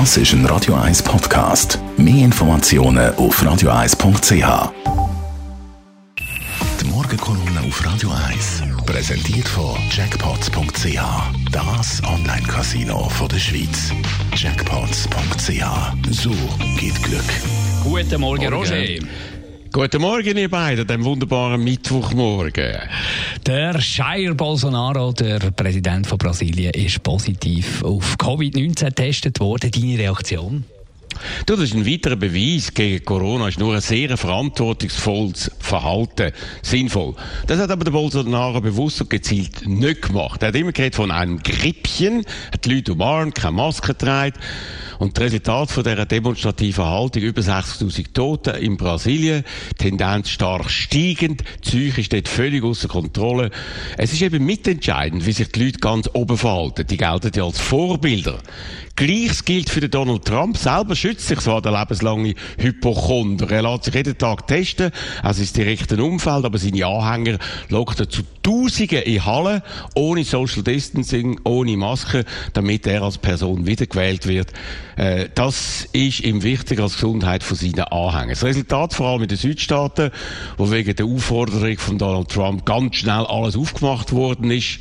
Das ist ein Radio 1 Podcast. Mehr Informationen auf radio1.ch. Die Morgenkolumne auf Radio 1 präsentiert von Jackpots.ch. Das Online-Casino der Schweiz. Jackpots.ch. So geht Glück. Guten Morgen, Roger. Guten Morgen, ihr beiden, dem wunderbaren Mittwochmorgen. Der Jair Bolsonaro, der Präsident von Brasilien, ist positiv auf Covid-19 getestet worden. Deine Reaktion? Du, das ist ein weiterer Beweis gegen Corona. ist nur ein sehr verantwortungsvolles Verhalten sinnvoll. Das hat aber der Bolsonaro bewusst und gezielt nicht gemacht. Er hat immer geredet von einem Grippchen, hat die Leute umarmt, keine Maske getragen. Und das Resultat von dieser demonstrativen Haltung, über 60.000 Tote in Brasilien, Tendenz stark steigend, Psyche ist dort völlig außer Kontrolle. Es ist eben mitentscheidend, wie sich die Leute ganz oben verhalten. Die gelten ja als Vorbilder. Gleiches gilt für den Donald Trump. Selber schützt sich zwar der lebenslange Hypochonder. Er lässt sich jeden Tag testen, also ist direkten Umfeld, aber seine Anhänger lockt er zu Tausenden in Hallen, ohne Social Distancing, ohne Maske, damit er als Person wiedergewählt wird. Äh, das ist ihm wichtig als Gesundheit von seinen Anhängern. Das Resultat vor allem in den Südstaaten, wo wegen der Aufforderung von Donald Trump ganz schnell alles aufgemacht worden ist,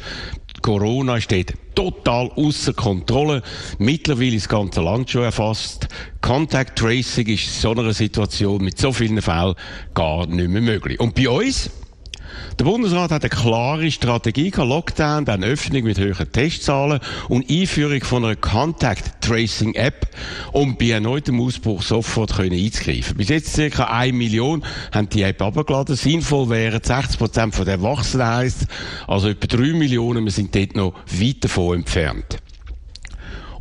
Corona steht total außer Kontrolle. Mittlerweile ist das ganze Land schon erfasst. Contact Tracing ist in so einer Situation mit so vielen Fällen gar nicht mehr möglich. Und bei uns? Der Bundesrat hat eine klare Strategie gehabt, Lockdown, dann Öffnung mit höheren Testzahlen und Einführung von einer Contact Tracing App, um bei erneutem Ausbruch sofort können einzugreifen. Bis jetzt circa eine Million haben die App abgeladen. Sinnvoll wären 60 Prozent von der Erwachsenen heisst, also etwa drei Millionen. Wir sind dort noch weit davon entfernt.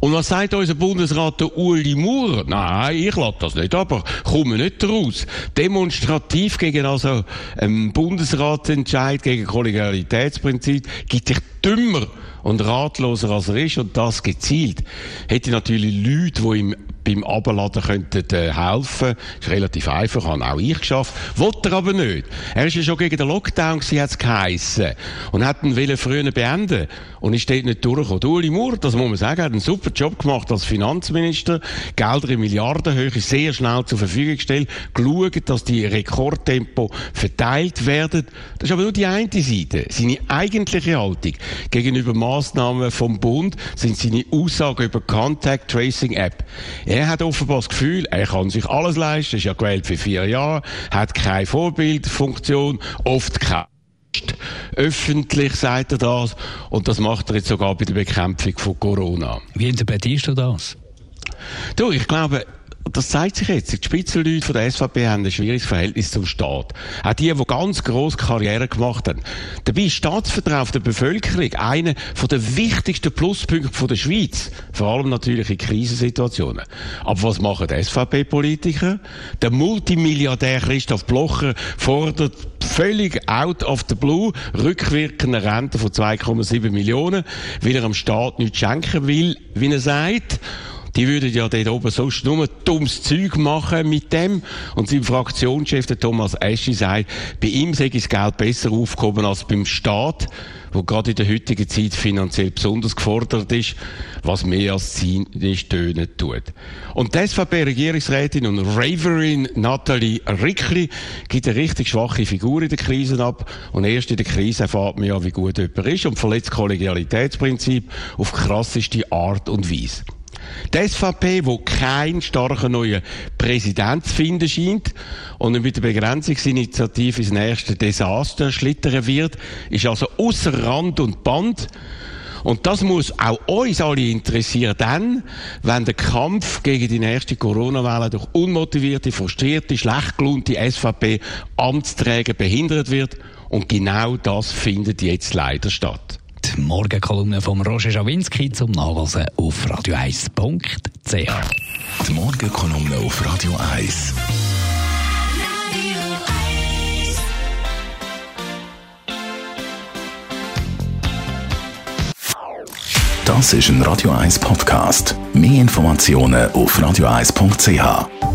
Und was sagt unser Bundesrat der Uli Maurer? Nein, ich lasse das nicht, aber komme nicht raus. Demonstrativ gegen also ähm, Bundesratsentscheid, gegen Kollegialitätsprinzip, gibt sich dümmer und ratloser als er ist und das gezielt, hätte natürlich Leute, die ihm beim Abladen könnten äh, helfen. Ist relativ einfach, habe auch ich geschafft. Wollte er aber nicht. Er ist ja schon gegen den Lockdown gewesen, hat's geheissen. Und hat ihn wollen früher beenden. Und ist dort nicht durchgekommen. Uli Moore, das muss man sagen, hat einen super Job gemacht als Finanzminister. Gelder in Milliardenhöhe sehr schnell zur Verfügung gestellt. Geschaut, dass die Rekordtempo verteilt werden. Das ist aber nur die eine Seite. Seine eigentliche Haltung gegenüber Massnahmen vom Bund sind seine Aussagen über Contact Tracing App. Er hat offenbar das Gefühl, er kann sich alles leisten, ist ja gewählt für vier Jahre, hat keine Vorbildfunktion, oft keine Öffentlich sagt er das und das macht er jetzt sogar bei der Bekämpfung von Corona. Wie interpretierst du das? Du, ich glaube, das zeigt sich jetzt. Die Spitzenleute von der SVP haben ein schwieriges Verhältnis zum Staat. Auch die, die ganz grosse Karriere gemacht haben. Dabei ist Staatsvertrauen der Bevölkerung einer der wichtigsten Pluspunkte der Schweiz. Vor allem natürlich in Krisensituationen. Aber was machen die SVP-Politiker? Der Multimilliardär Christoph Blocher fordert völlig out of the blue rückwirkende Rente von 2,7 Millionen, weil er am Staat nichts schenken will, wie er sagt die würden ja dort oben sonst nur dummes Zeug machen mit dem. Und sein Fraktionschef, der Thomas Eschi, sagt, bei ihm sei das Geld besser aufgehoben als beim Staat, wo gerade in der heutigen Zeit finanziell besonders gefordert ist, was mehr als zynisch tönen tut. Und die SVP-Regierungsrätin und Raverin Nathalie Rickli gibt eine richtig schwache Figur in der Krise ab. Und erst in der Krise erfahrt man ja, wie gut jemand ist und verletzt Kollegialitätsprinzip auf krasseste Art und Weise. Die SVP, wo kein starker neuer Präsident zu finden scheint und mit der Begrenzungsinitiative ins nächste Desaster schlittern wird, ist also außer Rand und Band. Und das muss auch uns alle interessieren, dann, wenn der Kampf gegen die nächste Corona-Welle durch unmotivierte, frustrierte, schlecht gelaunte SVP-Amtsträger behindert wird. Und genau das findet jetzt leider statt die Morgenkolumne von Roger Schawinski zum Nachlesen auf radio1.ch. Die Morgenkolumne auf Radio 1. Das ist ein Radio 1 Podcast. Mehr Informationen auf radio1.ch.